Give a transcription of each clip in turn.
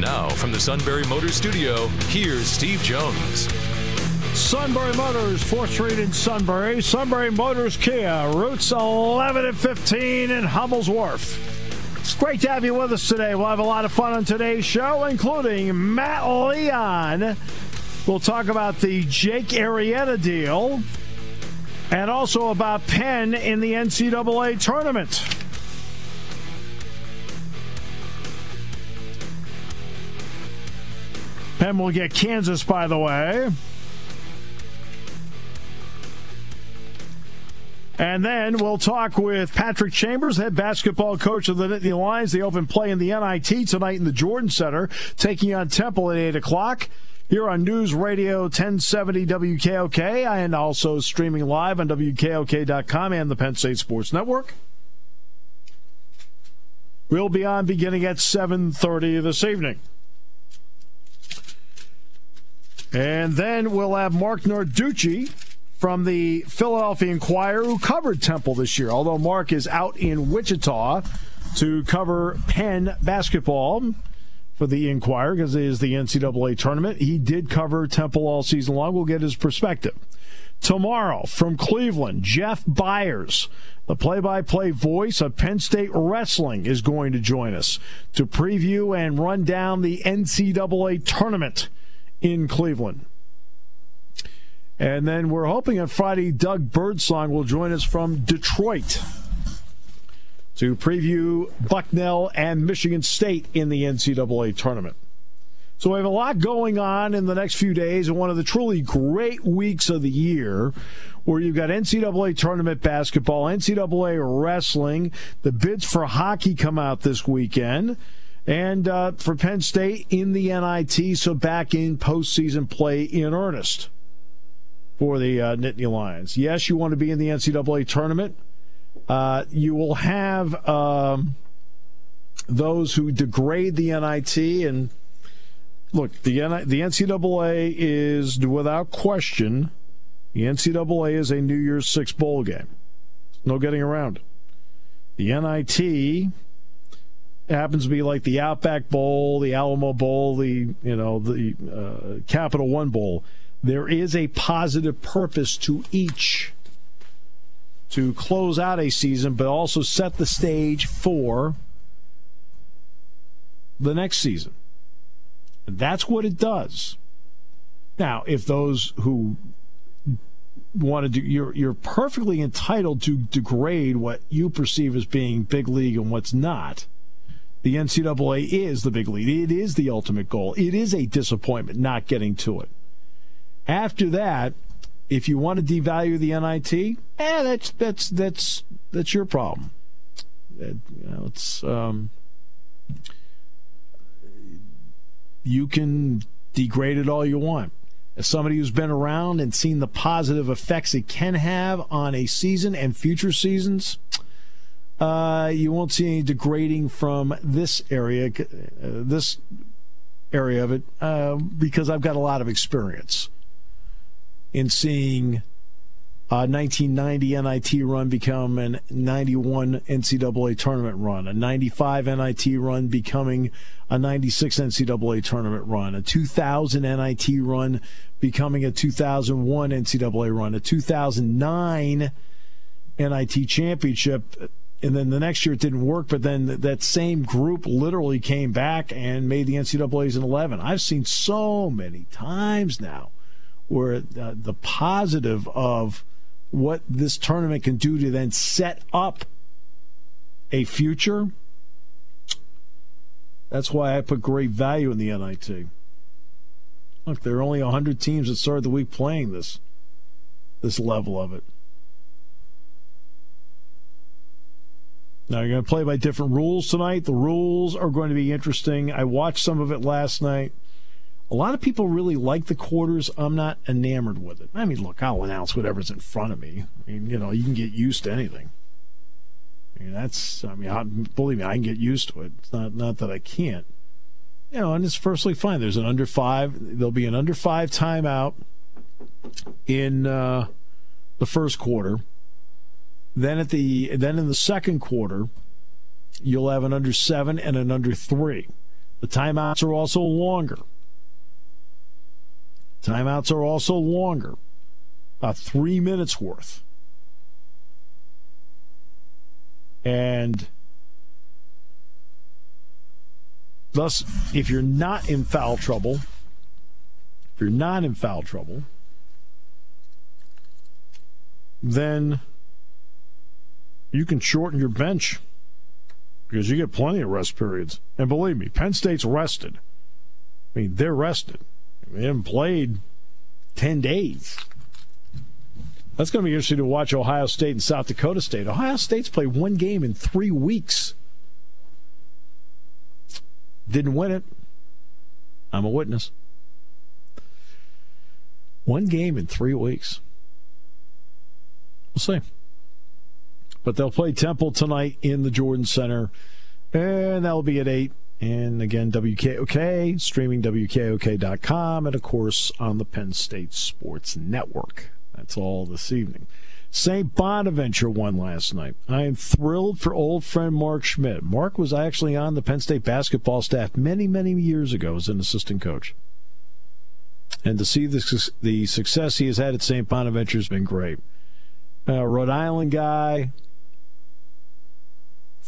Now, from the Sunbury Motors Studio, here's Steve Jones. Sunbury Motors, 4th Street in Sunbury. Sunbury Motors Kia, routes 11 and 15 in Hummel's Wharf. It's great to have you with us today. We'll have a lot of fun on today's show, including Matt Leon. We'll talk about the Jake Arrieta deal and also about Penn in the NCAA tournament. Will get Kansas, by the way. And then we'll talk with Patrick Chambers, head basketball coach of the Nittany Lions. They open play in the NIT tonight in the Jordan Center, taking on Temple at 8 o'clock here on News Radio 1070 WKOK and also streaming live on WKOK.com and the Penn State Sports Network. We'll be on beginning at 7.30 this evening. And then we'll have Marc Narducci from the Philadelphia Inquirer who covered Temple this year, although Marc is out in Wichita to cover Penn basketball for the Inquirer because it is the NCAA tournament. He did cover Temple all season long. We'll get his perspective. Tomorrow from Cleveland, Jeff Byers, the play by play voice of Penn State Wrestling, is going to join us to preview and run down the NCAA tournament in Cleveland. And then we're hoping on Friday, Doug Birdsong will join us from Detroit to preview Bucknell and Michigan State in the NCAA tournament. So we have a lot going on in the next few days, and one of the truly great weeks of the year, where you've got NCAA tournament basketball, NCAA wrestling, the bids for hockey come out this weekend, and uh, for Penn State in the NIT, so back in postseason play in earnest for the uh, Nittany Lions. Yes, you want to be in the NCAA tournament. Uh, you will have um, those who degrade the NIT and look the the NCAA is without question the NCAA is a New Year's Six bowl game. No getting around it. The NIT happens to be like the Outback Bowl, the Alamo Bowl, the you know the uh, Capital One Bowl. There is a positive purpose to each to close out a season, but also set the stage for the next season. And that's what it does. Now, if those who want to do, you're you're perfectly entitled to degrade what you perceive as being big league and what's not. The NCAA is the big lead. It is the ultimate goal. It is a disappointment not getting to it. After that, if you want to devalue the NIT, eh, that's that's that's that's your problem. It, you know, it's um, you can degrade it all you want. As somebody who's been around and seen the positive effects it can have on a season and future seasons, uh, you won't see any degrading from this area, uh, this area of it, uh, because I've got a lot of experience in seeing a 1990 NIT run become a 91 NCAA tournament run, a 95 NIT run becoming a 96 NCAA tournament run, a 2000 NIT run becoming a 2001 NCAA run, a 2009 NIT championship. And then the next year it didn't work, but then that same group literally came back and made the NCAA's in 11. I've seen so many times now where uh, the positive of what this tournament can do to then set up a future. That's why I put great value in the NIT. Look, there are only 100 teams that started the week playing this this level of it. Now you're going to play by different rules tonight. The rules are going to be interesting. I watched some of it last night. A lot of people really like the quarters. I'm not enamored with it. I mean, look, I'll announce whatever's in front of me. I mean, you know, you can get used to anything. I mean, that's. I mean, I, believe me, I can get used to it. It's not not that I can't. You know, and it's perfectly fine. There's an under five. There'll be an under five timeout in uh, the first quarter. Then at the then in the second quarter, you'll have an under seven and an under three. The timeouts are also longer. Timeouts are also longer, about three minutes worth. And thus, if you're not in foul trouble, if you're not in foul trouble, then you can shorten your bench because you get plenty of rest periods. And believe me, Penn State's rested. I mean, they're rested. They haven't played 10 days. That's going to be interesting to watch Ohio State and South Dakota State. Ohio State's played one game in three weeks. Didn't win it. I'm a witness. One game in three weeks. We'll see. But they'll play Temple tonight in the Jordan Center, and that'll be at 8. And again, WKOK, streaming WKOK.com, and of course on the Penn State Sports Network. That's all this evening. St. Bonaventure won last night. I am thrilled for old friend Mark Schmidt. Mark was actually on the Penn State basketball staff many, many years ago as an assistant coach. And to see the, the success he has had at St. Bonaventure has been great. Uh, Rhode Island guy,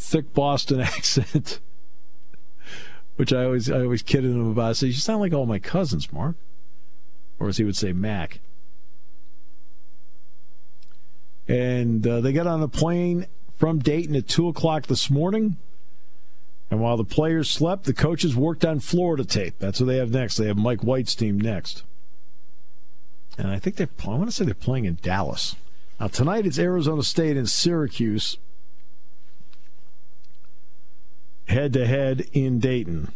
thick Boston accent, which I always I always kidded him about. I said, "You sound like all my cousins, Mark," or as he would say, Mac. And uh, they got on the plane from Dayton at two o'clock this morning. And while the players slept, the coaches worked on Florida tape. That's what they have next. They have Mike White's team next. And I think they're, I want to say they're playing in Dallas. Now, tonight it's Arizona State and Syracuse head to head in Dayton.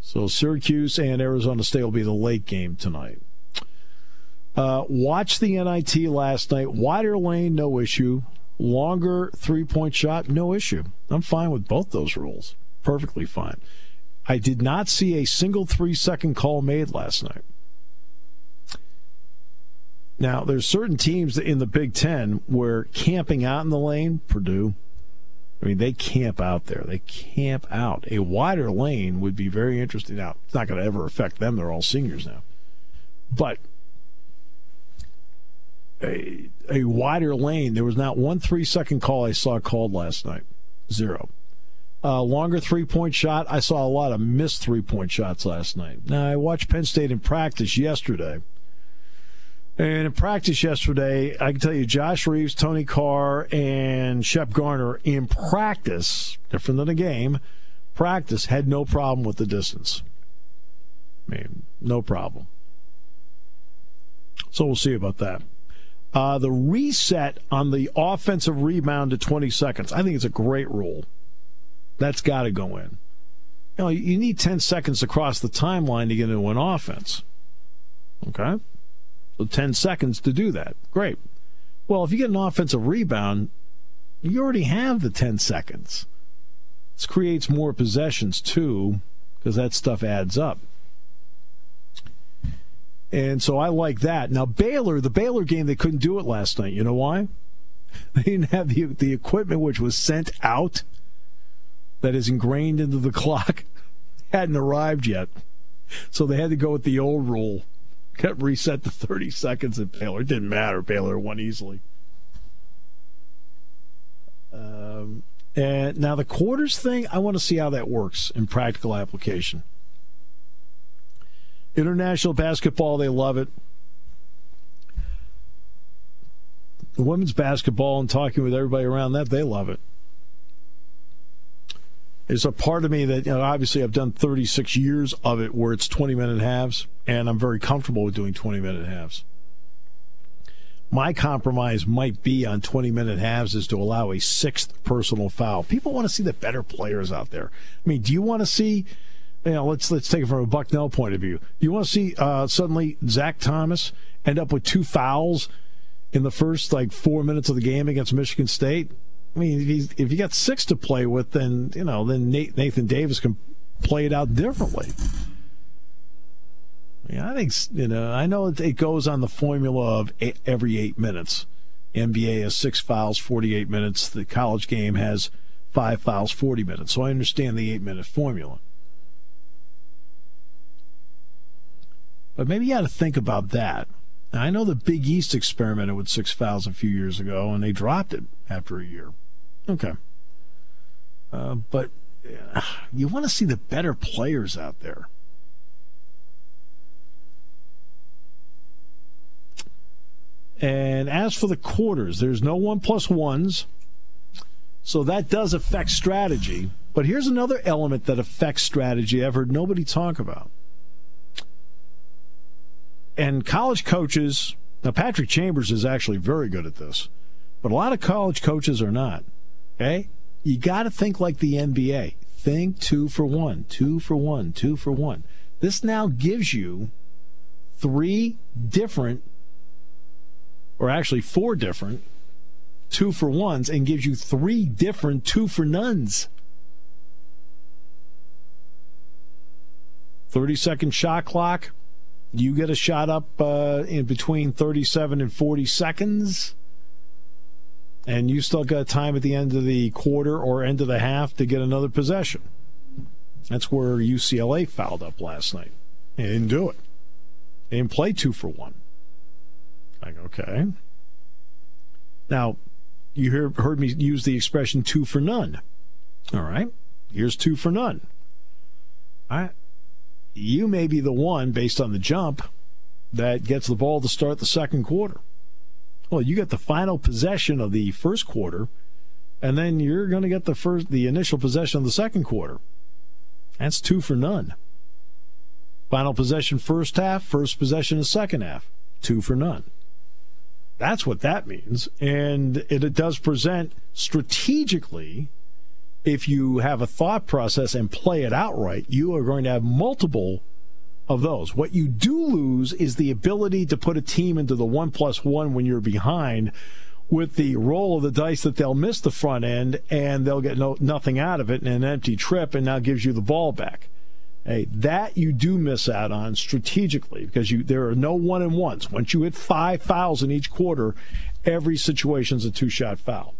So Syracuse and Arizona State will be the late game tonight. Uh, watch the NIT last night. Wider lane, no issue. Longer three point shot, no issue. I'm fine with both those rules. Perfectly fine. I did not see a single three second call made last night. Now, there's certain teams in the Big Ten where camping out in the lane, Purdue, I mean, they camp out there. They camp out. A wider lane would be very interesting. Now, it's not going to ever affect them. They're all seniors now. But a, a wider lane, there was not one three second call I saw called last night. Zero. Uh, longer three point shot. I saw a lot of missed three point shots last night. Now, I watched Penn State in practice yesterday and in practice yesterday, I can tell you Josh Reaves, Tony Carr, and Shep Garner in practice, different than a game, practice had no problem with the distance. I mean, no problem. So we'll see about that. Uh, the reset on the offensive rebound to 20 seconds, I think it's a great rule. That's got to go in. You know, you need 10 seconds across the timeline to get into an offense. Okay? So 10 seconds to do that. Great. Well, if you get an offensive rebound, you already have the 10 seconds. This creates more possessions too, because that stuff adds up. And so I like that. Now, Baylor, the Baylor game, they couldn't do it last night. You know why? They didn't have the, the equipment which was sent out that is ingrained into the clock, hadn't arrived yet. So they had to go with the old rule kept reset to 30 seconds at Baylor. It didn't matter. Baylor won easily. Um, and now the quarters thing, I want to see how that works in practical application. International basketball, they love it. The women's basketball and talking with everybody around that, they love it. There's a part of me that, you know, obviously I've done 36 years of it where it's 20 minute halves, and I'm very comfortable with doing 20 minute halves. my compromise might be on 20 minute halves is to allow a sixth personal foul. People want to see the better players out there. I mean, do you want to see? You know, let's let's take it from a Bucknell point of view. Do you want to see uh, suddenly Zach Thomas end up with two fouls in the first like four minutes of the game against Michigan State? I mean, if, he's, if you got six to play with, then you know, then Nathan Davis can play it out differently. Yeah, I think you know. I know it goes on the formula of eight, every eight minutes. NBA has six fouls, forty-eight minutes. The college game has five fouls, forty minutes. So I understand the eight-minute formula. But maybe you got to think about that. Now, I know the Big East experimented with six fouls a few years ago, and they dropped it after a year. Okay. Uh, but uh, you want to see the better players out there. And as for the quarters, there's no one plus ones. So that does affect strategy. But here's another element that affects strategy I've heard nobody talk about. And college coaches, now Patrick Chambers is actually very good at this, but a lot of college coaches are not. Okay? You got to think like the NBA. Think two for one, two for one, two for one. This now gives you three different, or actually four different, two for ones and gives you three different two for nuns. 30 second shot clock. You get a shot up uh, in between 37 and 40 seconds and you still got time at the end of the quarter or end of the half to get another possession. That's where UCLA fouled up last night. They didn't do it. They didn't play two for one. Like, okay. Now, you hear, heard me use the expression two for none. All right. Here's two for none. All right. You may be the one, based on the jump, that gets the ball to start the second quarter. Well, you get the final possession of the first quarter, and then you're going to get the first, the initial possession of the second quarter. That's two for none. Final possession first half, first possession of second half, two for none. That's what that means. And it, it, does present strategically, if you have a thought process and play it outright, you are going to have multiple of those. What you do lose is the ability to put a team into the one plus one when you're behind with the roll of the dice that they'll miss the front end and they'll get no, nothing out of it in an empty trip and now gives you the ball back. Hey, that you do miss out on strategically because you there are no one and ones. Once you hit five fouls in each quarter, every situation is a two shot foul.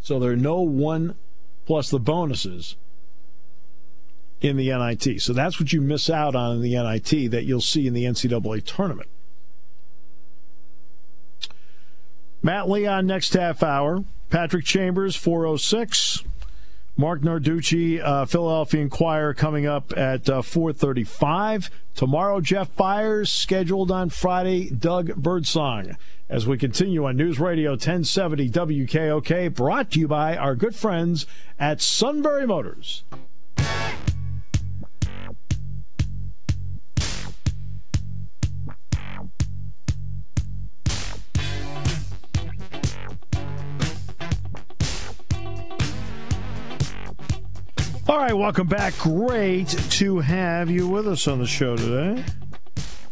So there are no one plus the bonuses in the NIT. So that's what you miss out on in the NIT that you'll see in the NCAA tournament. Matt Leon next half hour. Patrick Chambers, 406. Marc Narducci, uh, Philadelphia Inquirer, coming up at uh, 4:35 tomorrow. Jeff Byers scheduled on Friday. Doug Birdsong. As we continue on News Radio 1070 WKOK, brought to you by our good friends at Sunbury Motors. All right, welcome back. Great to have you with us on the show today.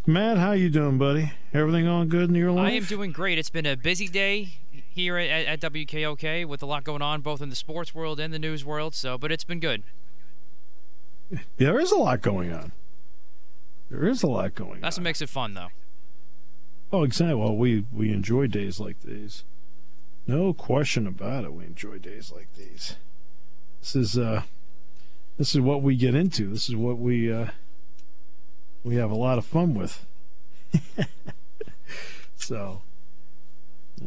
Matt, how you doing, buddy? Everything going good in your life? I am doing great. It's been a busy day here at, at WKOK with a lot going on, both in the sports world and the news world. So, but it's been good. There is a lot going on. There is a lot going That's on. That's what makes it fun, though. Oh, exactly. Well, we we enjoy days like these. No question about it. We enjoy days like these. This is uh this is what we get into. This is what we uh, we have a lot of fun with. so,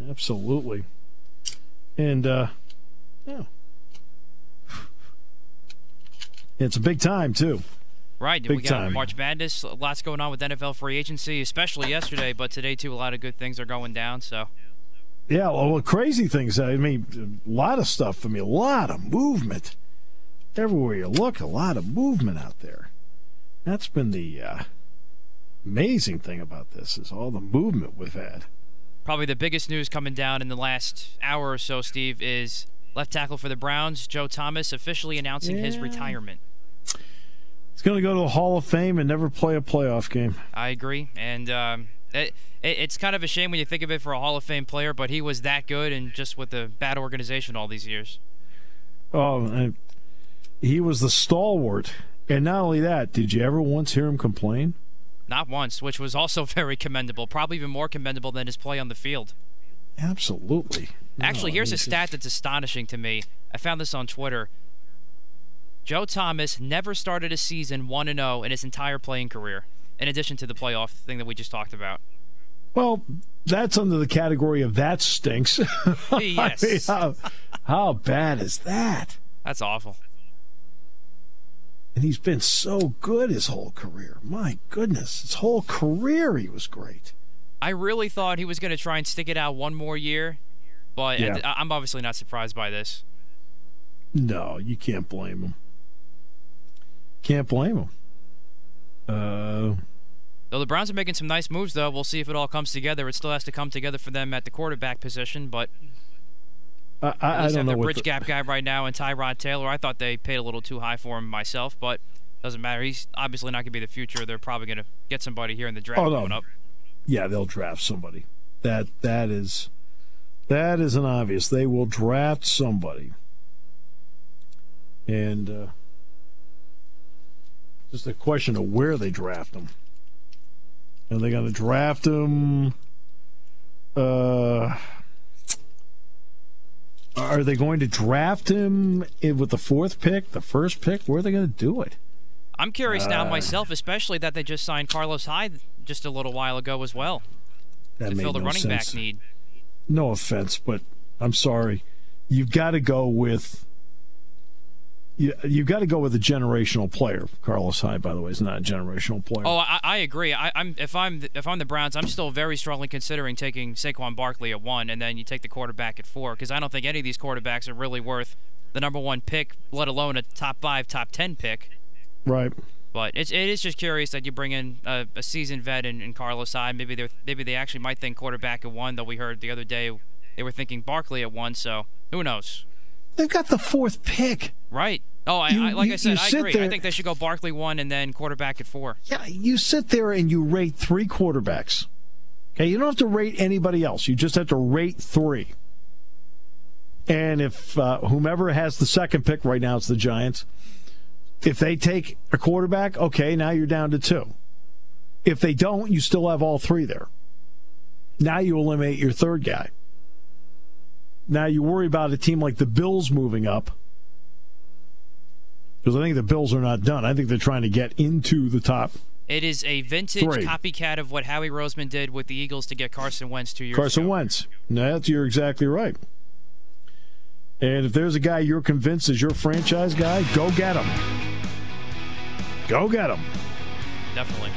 absolutely, and uh, yeah, it's a big time too. Right, big we got time. March Madness. Lots going on with NFL free agency, especially yesterday, but today too. A lot of good things are going down. So. Yeah, well, crazy things. I mean, a lot of stuff. I mean, a lot of movement everywhere you look, a lot of movement out there. That's been the uh, amazing thing about this is all the movement we've had. probably the biggest news coming down in the last hour or so, Steve, is left tackle for the Browns, Joe Thomas, officially announcing yeah. his retirement. He's going to go to the Hall of Fame and never play a playoff game. I agree, and um, it, it, it's kind of a shame when you think of it for a Hall of Fame player, but he was that good and just with a bad organization all these years. Oh, he was the stalwart, and not only that, did you ever once hear him complain? Not once, which was also very commendable. Probably even more commendable than his play on the field. Absolutely. Actually, no, here's a stat that's astonishing to me. I found this on Twitter. Joe Thomas never started a season 1 0 in his entire playing career, in addition to the playoff thing that we just talked about. Well, that's under the category of that stinks. yes. I mean, how, how bad is that? That's awful. And he's been so good his whole career. My goodness, his whole career he was great. I really thought he was going to try and stick it out one more year, but yeah. I'm obviously not surprised by this. No, you can't blame him. Can't blame him. Uh, Though the Browns are making some nice moves, though, we'll see if it all comes together. It still has to come together for them at the quarterback position, but I, I, I don't know. Their bridge the... gap guy right now and Tyrod Taylor. I thought they paid a little too high for him myself, but doesn't matter. He's obviously not going to be the future. They're probably going to get somebody here in the draft oh, no. coming up. Yeah, they'll draft somebody. That that is that is an obvious. They will draft somebody, and uh, just a question of where they draft them. Are they going to draft them? Uh, are they going to draft him with the fourth pick, the first pick? Where are they going to do it? I'm curious uh, now myself, especially that they just signed Carlos Hyde just a little while ago as well to fill the no running sense. back need. No offense, but I'm sorry. You've got to go with you you got to go with a generational player. Carlos Hyde, by the way, is not a generational player. Oh, I, I agree. I, am if I'm if I'm the Browns, I'm still very strongly considering taking Saquon Barkley at one, and then you take the quarterback at four, because I don't think any of these quarterbacks are really worth the number one pick, let alone a top five, top ten pick. Right. But it's it is just curious that you bring in a, a seasoned vet in, in Carlos Hyde. Maybe they maybe they actually might think quarterback at one. Though we heard the other day they were thinking Barkley at one. So who knows? They've got the fourth pick. Right. Oh, I, you, I, like you, I said, I agree. There, I think they should go Barkley one and then quarterback at four. Yeah, you sit there and you rate three quarterbacks. Okay, you don't have to rate anybody else. You just have to rate three. And if uh, whomever has the second pick right now, it's the Giants. If they take a quarterback, okay, now you're down to two. If they don't, you still have all three there. Now you eliminate your third guy. Now you worry about a team like the Bills moving up because I think the Bills are not done. I think they're trying to get into the top. It is a vintage three. copycat of what Howie Roseman did with the Eagles to get Carson Wentz two years Carson ago. Wentz. That's you're exactly right. And if there's a guy you're convinced is your franchise guy, go get him. Go get him. Definitely.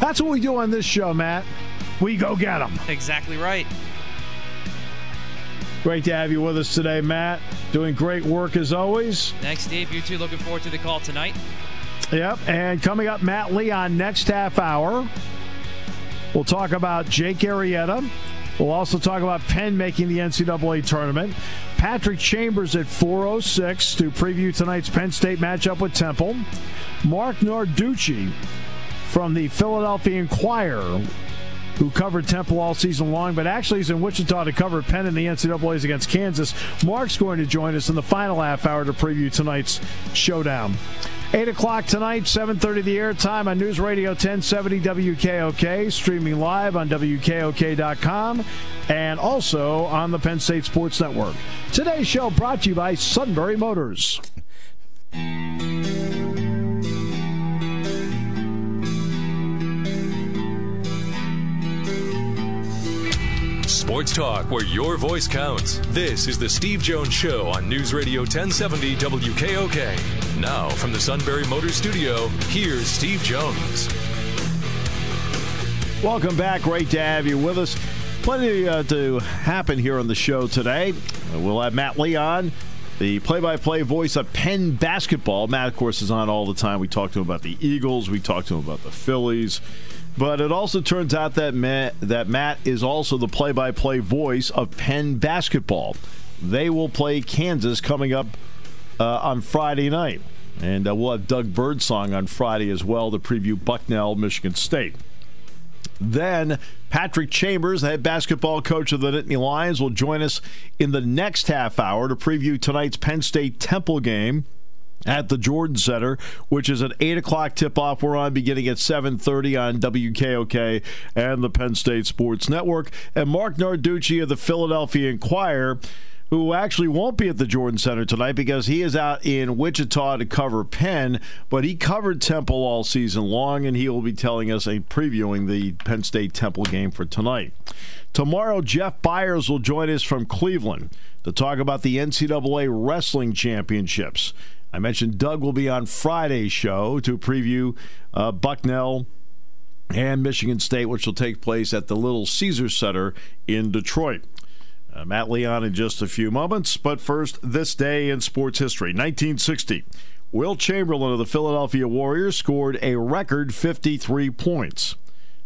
That's what we do on this show, Matt. We go get him. Exactly right. Great to have you with us today, Matt. Doing great work as always. Thanks, Steve. You too. Looking forward to the call tonight. Yep. And coming up, Matt Leon next half hour. We'll talk about Jake Arrieta. We'll also talk about Penn making the NCAA tournament. Patrick Chambers at 406 to preview tonight's Penn State matchup with Temple. Marc Narducci from the Philadelphia Inquirer who covered Temple all season long, but actually is in Wichita to cover Penn in the NCAA's against Kansas. Marc's going to join us in the final half hour to preview tonight's showdown. 8 o'clock tonight, 7.30 the airtime on News Radio 1070 WKOK, streaming live on WKOK.com and also on the Penn State Sports Network. Today's show brought to you by Sunbury Motors. Sports talk where your voice counts. This is the Steve Jones Show on News Radio 1070 WKOK. Now, from the Sunbury Motors Studio, here's Steve Jones. Welcome back. Great to have you with us. Plenty uh, to happen here on the show today. We'll have Matt Leon, the play by play voice of Penn basketball. Matt, of course, is on all the time. We talk to him about the Eagles, we talk to him about the Phillies But it also turns out that Matt, that Matt is also the play-by-play voice of Penn basketball. They will play Kansas coming up uh, on Friday night, and uh, we'll have Doug Birdsong on Friday as well to preview Bucknell, Michigan State. Then Patrick Chambers, the head basketball coach of the Nittany Lions, will join us in the next half hour to preview tonight's Penn State Temple game at the Jordan Center, which is an eight o'clock tip-off. We're on beginning at 7:30 on WKOK and the Penn State Sports Network. And Marc Narducci of the Philadelphia Inquirer who actually won't be at the Jordan Center tonight because he is out in Wichita to cover Penn, but he covered Temple all season long, and he will be telling us and previewing the Penn State Temple game for tonight. Tomorrow, Jeff Byers will join us from Cleveland to talk about the NCAA Wrestling Championships. I mentioned Doug will be on Friday's show to preview uh, Bucknell and Michigan State, which will take place at the Little Caesar Center in Detroit. Uh, Matt Leon in just a few moments, but first, this day in sports history 1960. Wilt Chamberlain of the Philadelphia Warriors scored a record 53 points.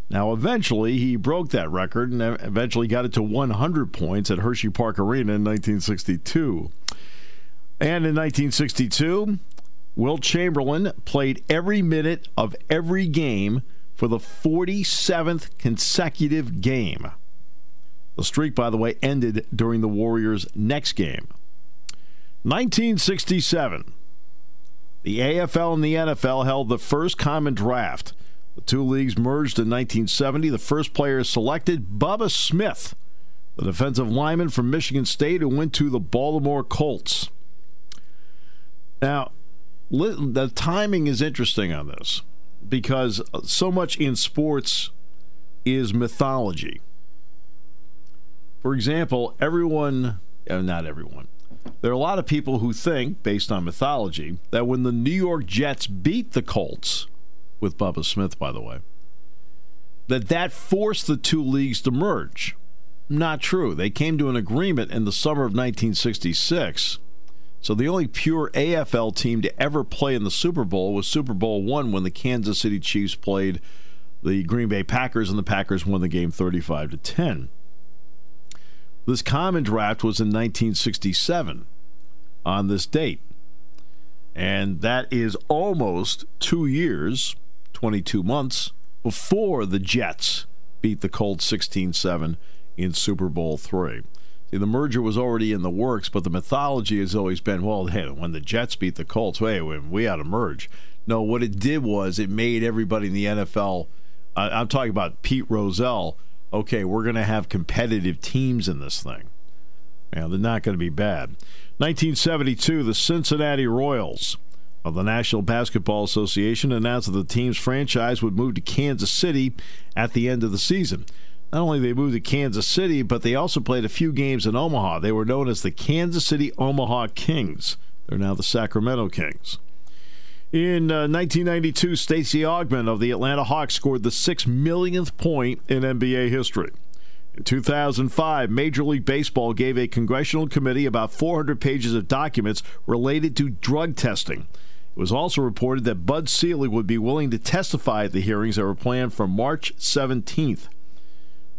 Now, eventually, he broke that record and eventually got it to 100 points at Hershey Park Arena in 1962. And in 1962, Wilt Chamberlain played every minute of every game for the 47th consecutive game. The streak, by the way, ended during the Warriors' next game. 1967. The AFL and the NFL held the first common draft. The two leagues merged in 1970. The first player selected, Bubba Smith, the defensive lineman from Michigan State who went to the Baltimore Colts. Now, the timing is interesting on this because so much in sports is mythology. For example, everyone, uh, not everyone, there are a lot of people who think, based on mythology, that when the New York Jets beat the Colts, with Bubba Smith, by the way, that that forced the two leagues to merge. Not true. They came to an agreement in the summer of 1966. So the only pure AFL team to ever play in the Super Bowl was Super Bowl one when the Kansas City Chiefs played the Green Bay Packers, and the Packers won the game 35 to 10. This common draft was in 1967 on this date. And that is almost two years, 22 months, before the Jets beat the Colts 16 7 in Super Bowl three. See, the merger was already in the works, but the mythology has always been well, hey, when the Jets beat the Colts, hey, we had to merge. No, what it did was it made everybody in the NFL, I'm talking about Pete Rozelle, okay, we're going to have competitive teams in this thing. Yeah, they're not going to be bad. 1972, the Cincinnati Royals of the National Basketball Association announced that the team's franchise would move to Kansas City at the end of the season. Not only they moved to Kansas City, but they also played a few games in Omaha. They were known as the Kansas City Omaha Kings. They're now the Sacramento Kings. In uh, 1992, Stacey Augmon of the Atlanta Hawks scored the six millionth point in NBA history. In 2005, Major League Baseball gave a congressional committee about 400 pages of documents related to drug testing. It was also reported that Bud Selig would be willing to testify at the hearings that were planned for March 17th.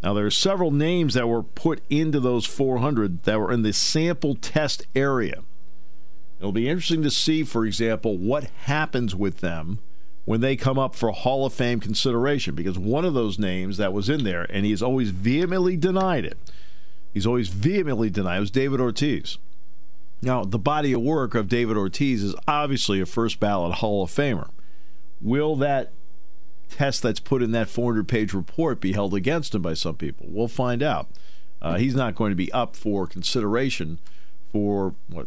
Now, there are several names that were put into those 400 that were in the sample test area. It'll be interesting to see, for example, what happens with them when they come up for Hall of Fame consideration, because one of those names that was in there, and he he's always vehemently denied it, he's always vehemently denied, it was David Ortiz. Now, the body of work of David Ortiz is obviously a first ballot Hall of Famer. Will that test that's put in that 400 page report be held against him by some people? We'll find out. Uh, he's not going to be up for consideration for, what,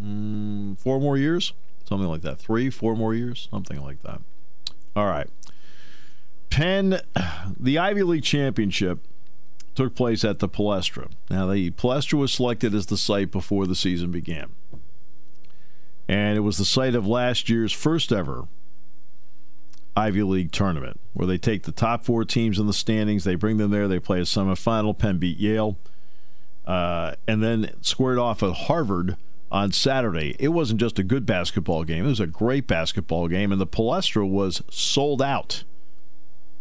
mm, four more years, something like that. Three, four more years, something like that. All right. Penn, the Ivy League championship took place at the Palestra. Now, the Palestra was selected as the site before the season began. And it was the site of last year's first ever Ivy League tournament, where they take the top four teams in the standings, they bring them there, they play a semifinal. Penn beat Yale, uh, and then squared off at Harvard on Saturday. It wasn't just a good basketball game, it was a great basketball game, and the Palestra was sold out.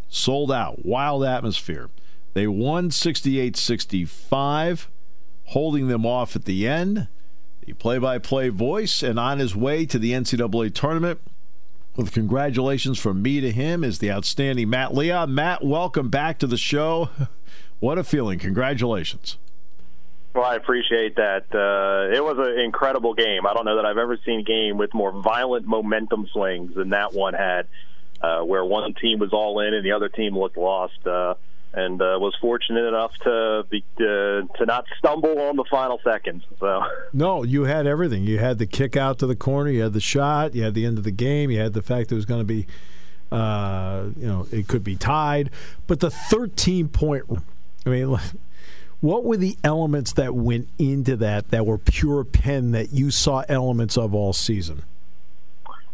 sold out, wild atmosphere. They won 68 65, holding them off at the end. The play by play voice and on his way to the NCAA tournament. With congratulations from me to him is the outstanding Matt Leon. Matt, welcome back to the show. What a feeling. Congratulations. Well, I appreciate that. Uh, it was an incredible game. I don't know that I've ever seen a game with more violent momentum swings than that one had, uh, where one team was all in and the other team looked lost. Uh, and uh, was fortunate enough to be uh, to not stumble on the final seconds. So no, you had everything. You had the kick out to the corner. You had the shot. You had the end of the game. You had the fact that it was going to be, uh, you know, it could be tied. But the 13 point. I mean. What were the elements that went into that that were pure Penn that you saw elements of all season?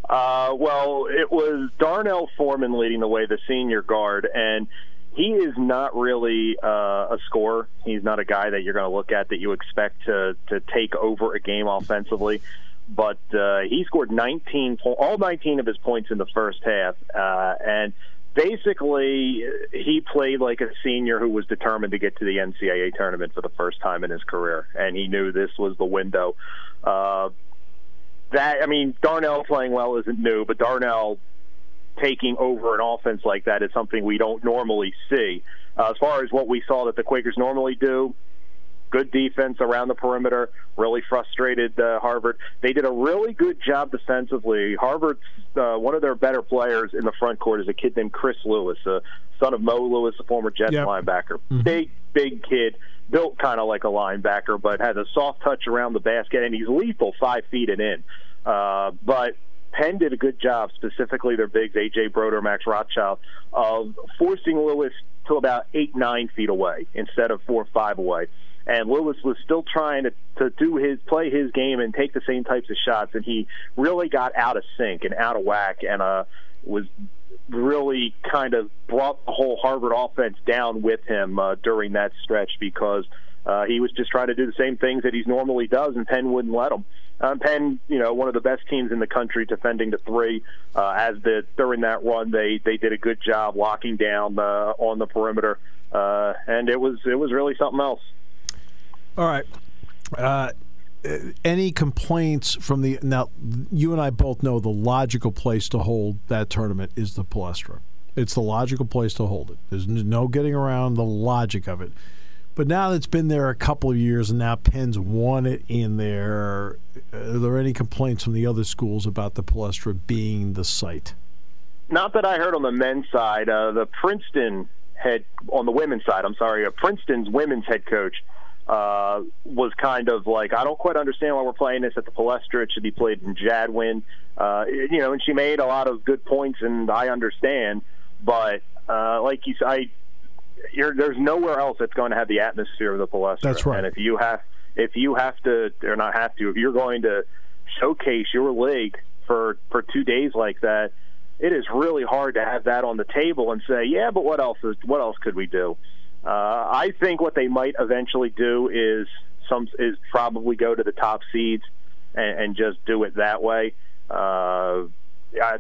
Uh, well, it was Darnell Foreman leading the way, the senior guard, and he is not really uh, a scorer. He's not a guy that you're going to look at that you expect to to take over a game offensively. But uh, he scored 19, all 19 of his points in the first half, uh, and basically he played like a senior who was determined to get to the NCAA tournament for the first time in his career, and he knew this was the window. Uh, that I mean, Darnell playing well isn't new, but Darnell taking over an offense like that is something we don't normally see. Uh, as far as what we saw that the Quakers normally do, good defense around the perimeter, really frustrated uh, Harvard. They did a really good job defensively. Harvard's uh, one of their better players in the front court is a kid named Chris Lewis, a son of Mo Lewis, a former Jets yep. linebacker. Mm-hmm. Big, big kid, built kind of like a linebacker, but has a soft touch around the basket, and he's lethal five feet and in. Uh, but Penn did a good job, specifically their bigs, A.J. Brodeur, Max Rothschild, of forcing Lewis to about eight, nine feet away instead of four, five away. And Lewis was still trying to, to do his play his game and take the same types of shots, and he really got out of sync and out of whack, and uh, was really kind of brought the whole Harvard offense down with him uh, during that stretch because uh, he was just trying to do the same things that he normally does, and Penn wouldn't let him. Um, Penn, you know, one of the best teams in the country defending the three. Uh, as the during that run, they they did a good job locking down uh, on the perimeter, uh, and it was it was really something else. All right. Uh, any complaints from the now? You and I both know the logical place to hold that tournament is the Palestra. It's the logical place to hold it. There's no getting around the logic of it. But now that it's been there a couple of years and now Penn's won it in there, are there any complaints from the other schools about the Palestra being the site? Not that I heard on the men's side. Uh, the Princeton head, on the women's side, I'm sorry, uh, Princeton's women's head coach uh, was kind of like, I don't quite understand why we're playing this at the Palestra. It should be played in Jadwin. Uh, you know, and she made a lot of good points, and I understand. But uh, like you said, I there's nowhere else that's going to have the atmosphere of the Palestra. That's right. And if you have, if you have to, or not have to, if you're going to showcase your league for for two days like that, it is really hard to have that on the table and say, yeah, but what else is what else could we do? Uh, I think what they might eventually do is some is probably go to the top seeds and, and just do it that way. Uh,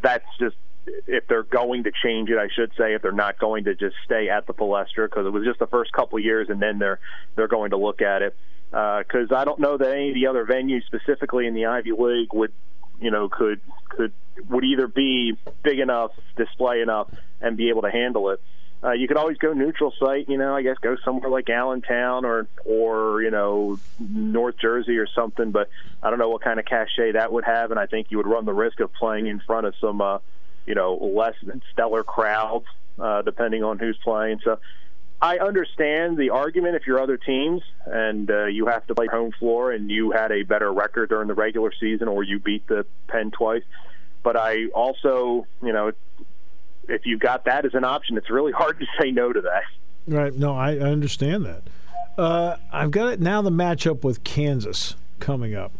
that's just if they're going to change it, I should say, if they're not going to just stay at the Palestra, because it was just the first couple years, and then they're they're going to look at it. Because uh, I don't know that any of the other venues, specifically in the Ivy League, would you know could could would either be big enough, display enough, and be able to handle it. Uh, you could always go neutral site, you know. I guess go somewhere like Allentown or or you know North Jersey or something. But I don't know what kind of cachet that would have, and I think you would run the risk of playing in front of some uh, you know, less than stellar crowds, uh, depending on who's playing. So I understand the argument if you're other teams and uh, you have to play home floor and you had a better record during the regular season or you beat the Penn twice. But I also, you know, if you've got that as an option, it's really hard to say no to that. Right. No, I, I understand that. Uh, I've got it now the matchup with Kansas coming up.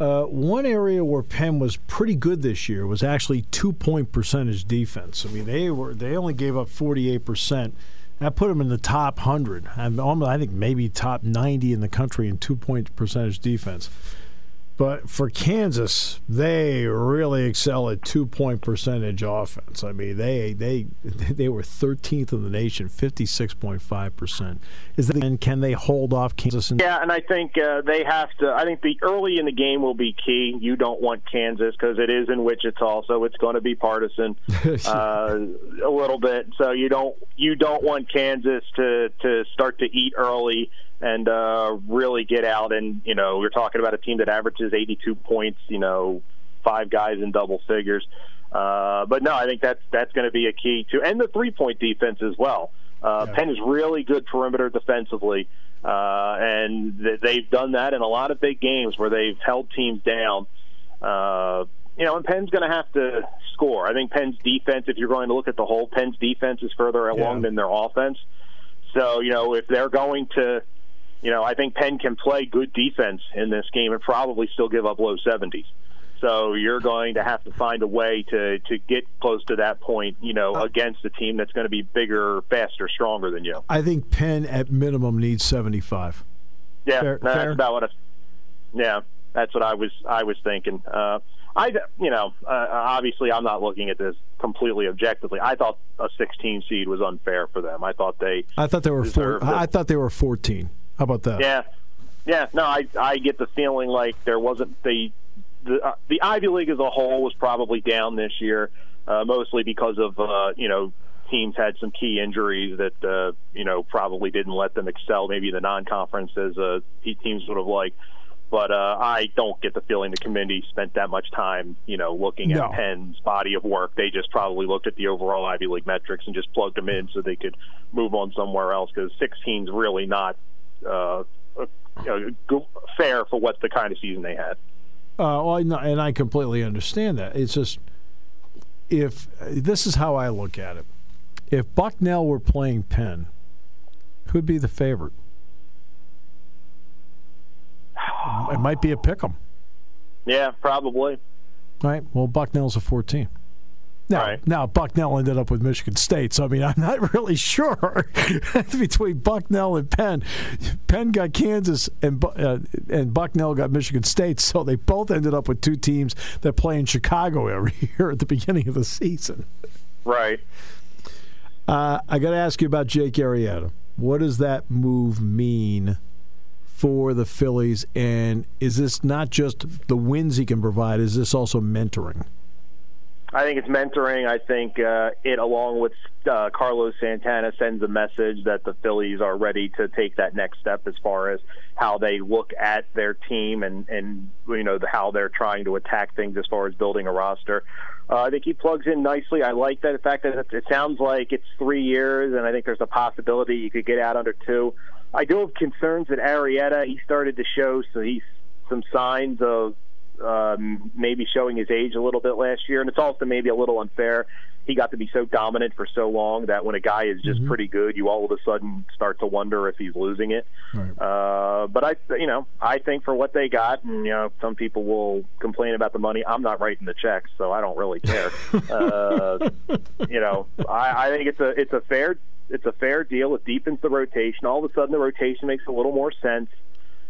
Uh, one area where Penn was pretty good this year was actually two point percentage defense. I mean, they were they only gave up 48 percent. That put them in the top 100. I I think maybe top 90 in the country in two point percentage defense. But for Kansas, they really excel at two point percentage offense. I mean, they they they were 13th in the nation, 56.5 percent. Is that and can they hold off Kansas? And- yeah, and I think uh, they have to. I think the early in the game will be key. You don't want Kansas because it is in Wichita, so it's going to be partisan uh, a little bit. So you don't you don't want Kansas to to start to eat early and uh, really get out. And you know, we're talking about a team that averages 82 points. You know, five guys in double figures. Uh, but no, I think that's that's going to be a key too, and the three point defense as well. Uh, yeah. Penn is really good perimeter defensively, uh, and th- they've done that in a lot of big games where they've held teams down. Uh, you know, and Penn's going to have to score. I think Penn's defense, if you're going to look at the whole, Penn's defense is further along yeah. than their offense. So, you know, if they're going to you know, I think Penn can play good defense in this game and probably still give up low 70s. So you're going to have to find a way to to get close to that point, you know, uh, against a team that's going to be bigger, faster, stronger than you. I think Penn at minimum needs 75. Yeah, fair, that's fair? about what. I, yeah, that's what I was I was thinking. Uh, I you know uh, obviously I'm not looking at this completely objectively. I thought a 16 seed was unfair for them. I thought they. I thought they were four, I thought they were 14. How about that? Yeah, yeah. No, I I get the feeling like there wasn't the the uh, the Ivy League as a whole was probably down this year, uh, mostly because of uh, you know teams had some key injuries that uh, you know probably didn't let them excel. Maybe the non-conference as uh, teams would have liked. But uh, I don't get the feeling the committee spent that much time, you know, looking no. at Penn's body of work. They just probably looked at the overall Ivy League metrics and just plugged them in so they could move on somewhere else. Because 16 is really not uh, fair for what the kind of season they had. Uh, well, and I completely understand that. It's just if this is how I look at it. If Bucknell were playing Penn, who'd be the favorite? It might be a pick 'em. Yeah, probably. Right. Well, Bucknell's a 14. Now, right. now Bucknell ended up with Michigan State, so I mean, I'm not really sure between Bucknell and Penn. Penn got Kansas, and uh, and Bucknell got Michigan State, so they both ended up with two teams that play in Chicago every year at the beginning of the season. Right. Uh, I got to ask you about Jake Arrieta. What does that move mean for the Phillies? And is this not just the wins he can provide? Is this also mentoring? I think it's mentoring. I think uh, it, along with uh, Carlos Santana, sends a message that the Phillies are ready to take that next step as far as how they look at their team and and you know the, how they're trying to attack things as far as building a roster. Uh, I think he plugs in nicely. I like that the fact that it, sounds like it's three years, and I think there's a possibility you could get out under two. I do have concerns that Arrieta he started to show so he's some signs of um, maybe showing his age a little bit last year, and it's also maybe a little unfair. He got to be so dominant for so long that when a guy is just mm-hmm. pretty good, you all of a sudden start to wonder if he's losing it. Right. Uh, but I, you know, I think for what they got, and you know, some people will complain about the money. I'm not writing the checks, so I don't really care. uh, you know, I, I think it's a it's a fair it's a fair deal. It deepens the rotation. All of a sudden, the rotation makes a little more sense.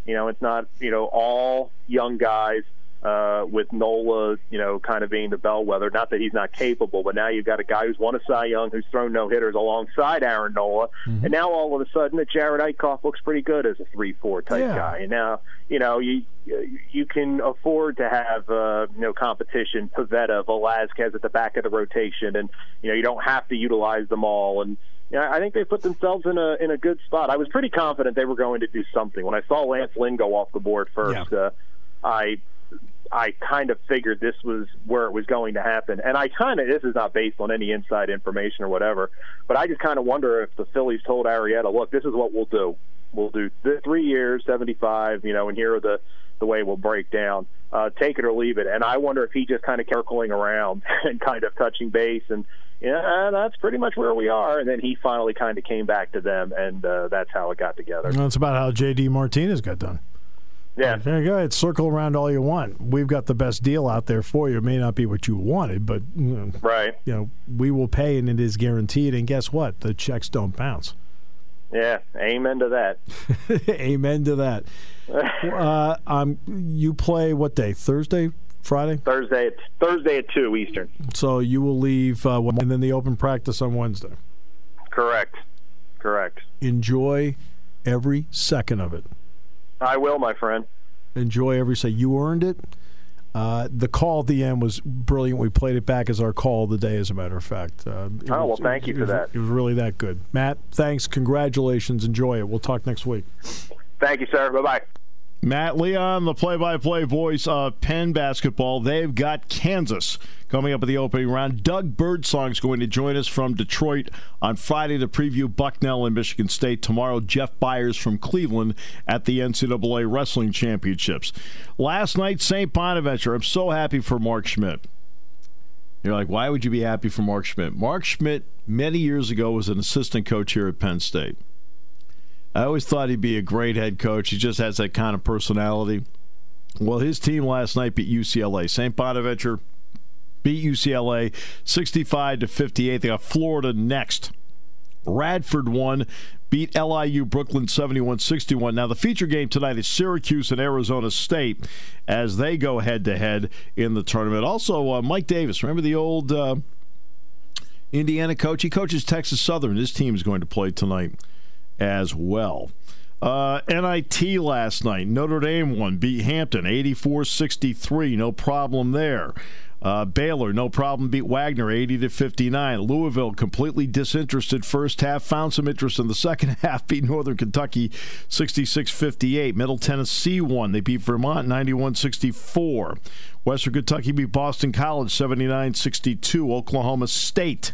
You know, it's not you know all young guys uh, with Nola, you know, kind of being the bellwether. Not that he's not capable, but now you've got a guy who's won a Cy Young, who's thrown no hitters alongside Aaron Nola, mm-hmm. and now all of a sudden, that Jerad Eickhoff looks pretty good as a three-four type yeah. guy. And now, you know, you you can afford to have uh, you know competition, Pivetta, Velasquez at the back of the rotation, and you know you don't have to utilize them all. And yeah, I think they put themselves in a in a good spot. I was pretty confident they were going to do something when I saw Lance Lynn go off the board first. Yeah. Uh, I I kind of figured this was where it was going to happen. And I kind of, this is not based on any inside information or whatever, but I just kind of wonder if the Phillies told Arrieta, look, this is what we'll do. We'll do three years, 75, you know, and here are the, the way we'll break down. Uh, take it or leave it. And I wonder if he just kind of circling around and kind of touching base and, yeah, that's pretty much where we are. And then he finally kind of came back to them, and uh, that's how it got together. That's about how J.D. Martinez got done. Yeah. There you go. Ahead, circle around all you want. We've got the best deal out there for you. It may not be what you wanted, but you know, right. You know, we will pay, and it is guaranteed. And guess what? The checks don't bounce. Yeah, amen to that. amen to that. uh, um, you play what day? Thursday, Friday? Thursday. It's Thursday at two Eastern. So you will leave, uh, and then the open practice on Wednesday. Correct. Correct. Enjoy every second of it. I will, my friend. Enjoy every say. You earned it. Uh, the call at the end was brilliant. We played it back as our call of the day, as a matter of fact. Uh, oh, well, thank you for was, that. It was really that good. Matt, thanks. Congratulations. Enjoy it. We'll talk next week. Thank you, sir. Bye bye. Matt Leon, the play by play voice of Penn basketball. They've got Kansas coming up at the opening round. Doug Birdsong is going to join us from Detroit on Friday to preview Bucknell and Michigan State. Tomorrow, Jeff Byers from Cleveland at the NCAA Wrestling Championships. Last night, St. Bonaventure. I'm so happy for Mark Schmidt. You're like, why would you be happy for Mark Schmidt? Mark Schmidt, many years ago, was an assistant coach here at Penn State. I always thought he'd be a great head coach. He just has that kind of personality. Well, his team last night beat UCLA. St. Bonaventure beat UCLA 65 to 58. They got Florida next. Radford won, beat LIU Brooklyn 71 61. Now, the feature game tonight is Syracuse and Arizona State as they go head to head in the tournament. Also, uh, Mike Davis, remember the old uh, Indiana coach? He coaches Texas Southern. His team is going to play tonight as well. Uh, NIT last night. Notre Dame won, beat Hampton 84 63. No problem there. Uh, Baylor, no problem, beat Wagner 80 to 59. Louisville, completely disinterested first half, found some interest in the second half, beat Northern Kentucky 66 58. Middle Tennessee won. They beat Vermont 91 64. Western Kentucky beat Boston College 79 62. Oklahoma State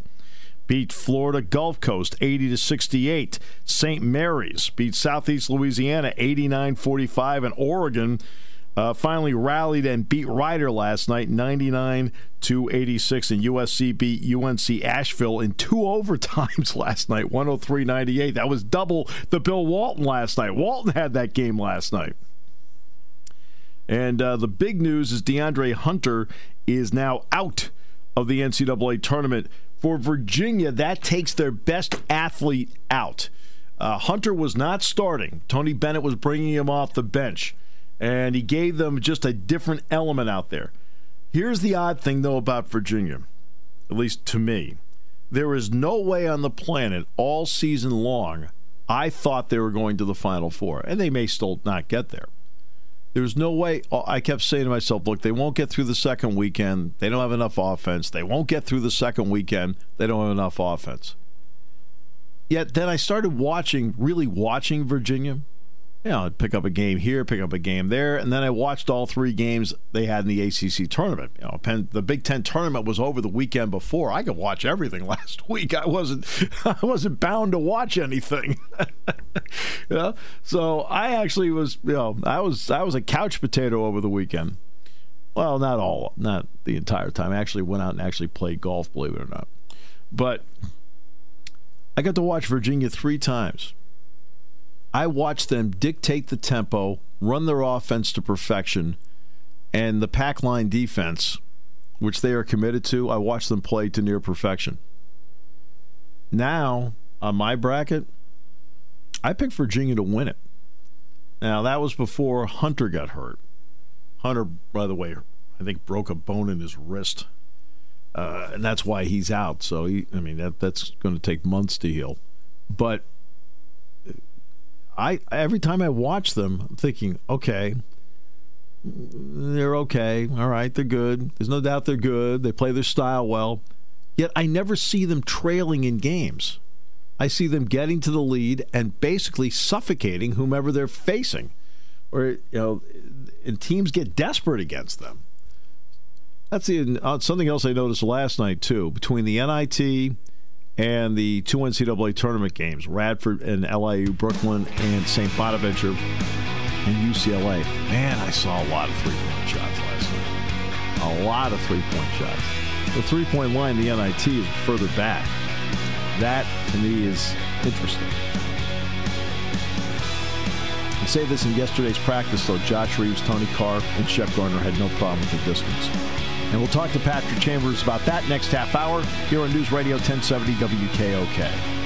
beat Florida Gulf Coast 80 to 68. St. Mary's beat Southeast Louisiana 89-45 and Oregon uh, finally rallied and beat Rider last night 99 to 86 and USC beat UNC Asheville in two overtimes last night 103-98. That was double the Bill Walton last night. Walton had that game last night. And uh, the big news is DeAndre Hunter is now out of the NCAA tournament for Virginia, that takes their best athlete out. Uh, Hunter was not starting. Tony Bennett was bringing him off the bench, and he gave them just a different element out there. Here's the odd thing, though, about Virginia, at least to me. There is no way on the planet all season long I thought they were going to the Final Four, and they may still not get there. There's no way. Uh, I kept saying to myself, look, they won't get through the second weekend. They don't have enough offense. They won't get through the second weekend. They don't have enough offense. Yet then I started watching, really watching Virginia you know, I'd pick up a game here, pick up a game there, and then I watched all three games they had in the ACC tournament. You know, Penn, the Big Ten tournament was over the weekend before. I could watch everything last week. I wasn't, I wasn't bound to watch anything. know, so I actually was, you know, I was, I was a couch potato over the weekend. Well, not all, not the entire time. I actually went out and actually played golf, believe it or not. But I got to watch Virginia three times. I watched them dictate the tempo, run their offense to perfection, and the pack line defense, which they are committed to, I watched them play to near perfection. Now, on my bracket, I picked Virginia to win it. Now, that was before Hunter got hurt. Hunter, by the way, I think broke a bone in his wrist. Uh, and that's why he's out. So, he, I mean, that, that's going to take months to heal. But I every time I watch them, I'm thinking, okay, they're okay. All right, they're good. There's no doubt they're good. They play their style well. Yet I never see them trailing in games. I see them getting to the lead and basically suffocating whomever they're facing. Or you know, and teams get desperate against them. That's the, uh, something else I noticed last night too. Between the NIT and the two NCAA tournament games, Radford and LIU, Brooklyn and St. Bonaventure and UCLA. Man, I saw a lot of three point shots last night. A lot of three point shots. The three point line, the NIT, is further back. That, to me, is interesting. I say this in yesterday's practice, though. Josh Reaves, Tony Carr, and Shep Garner had no problem with the distance. And we'll talk to Patrick Chambers about that next half hour here on News Radio 1070 WKOK.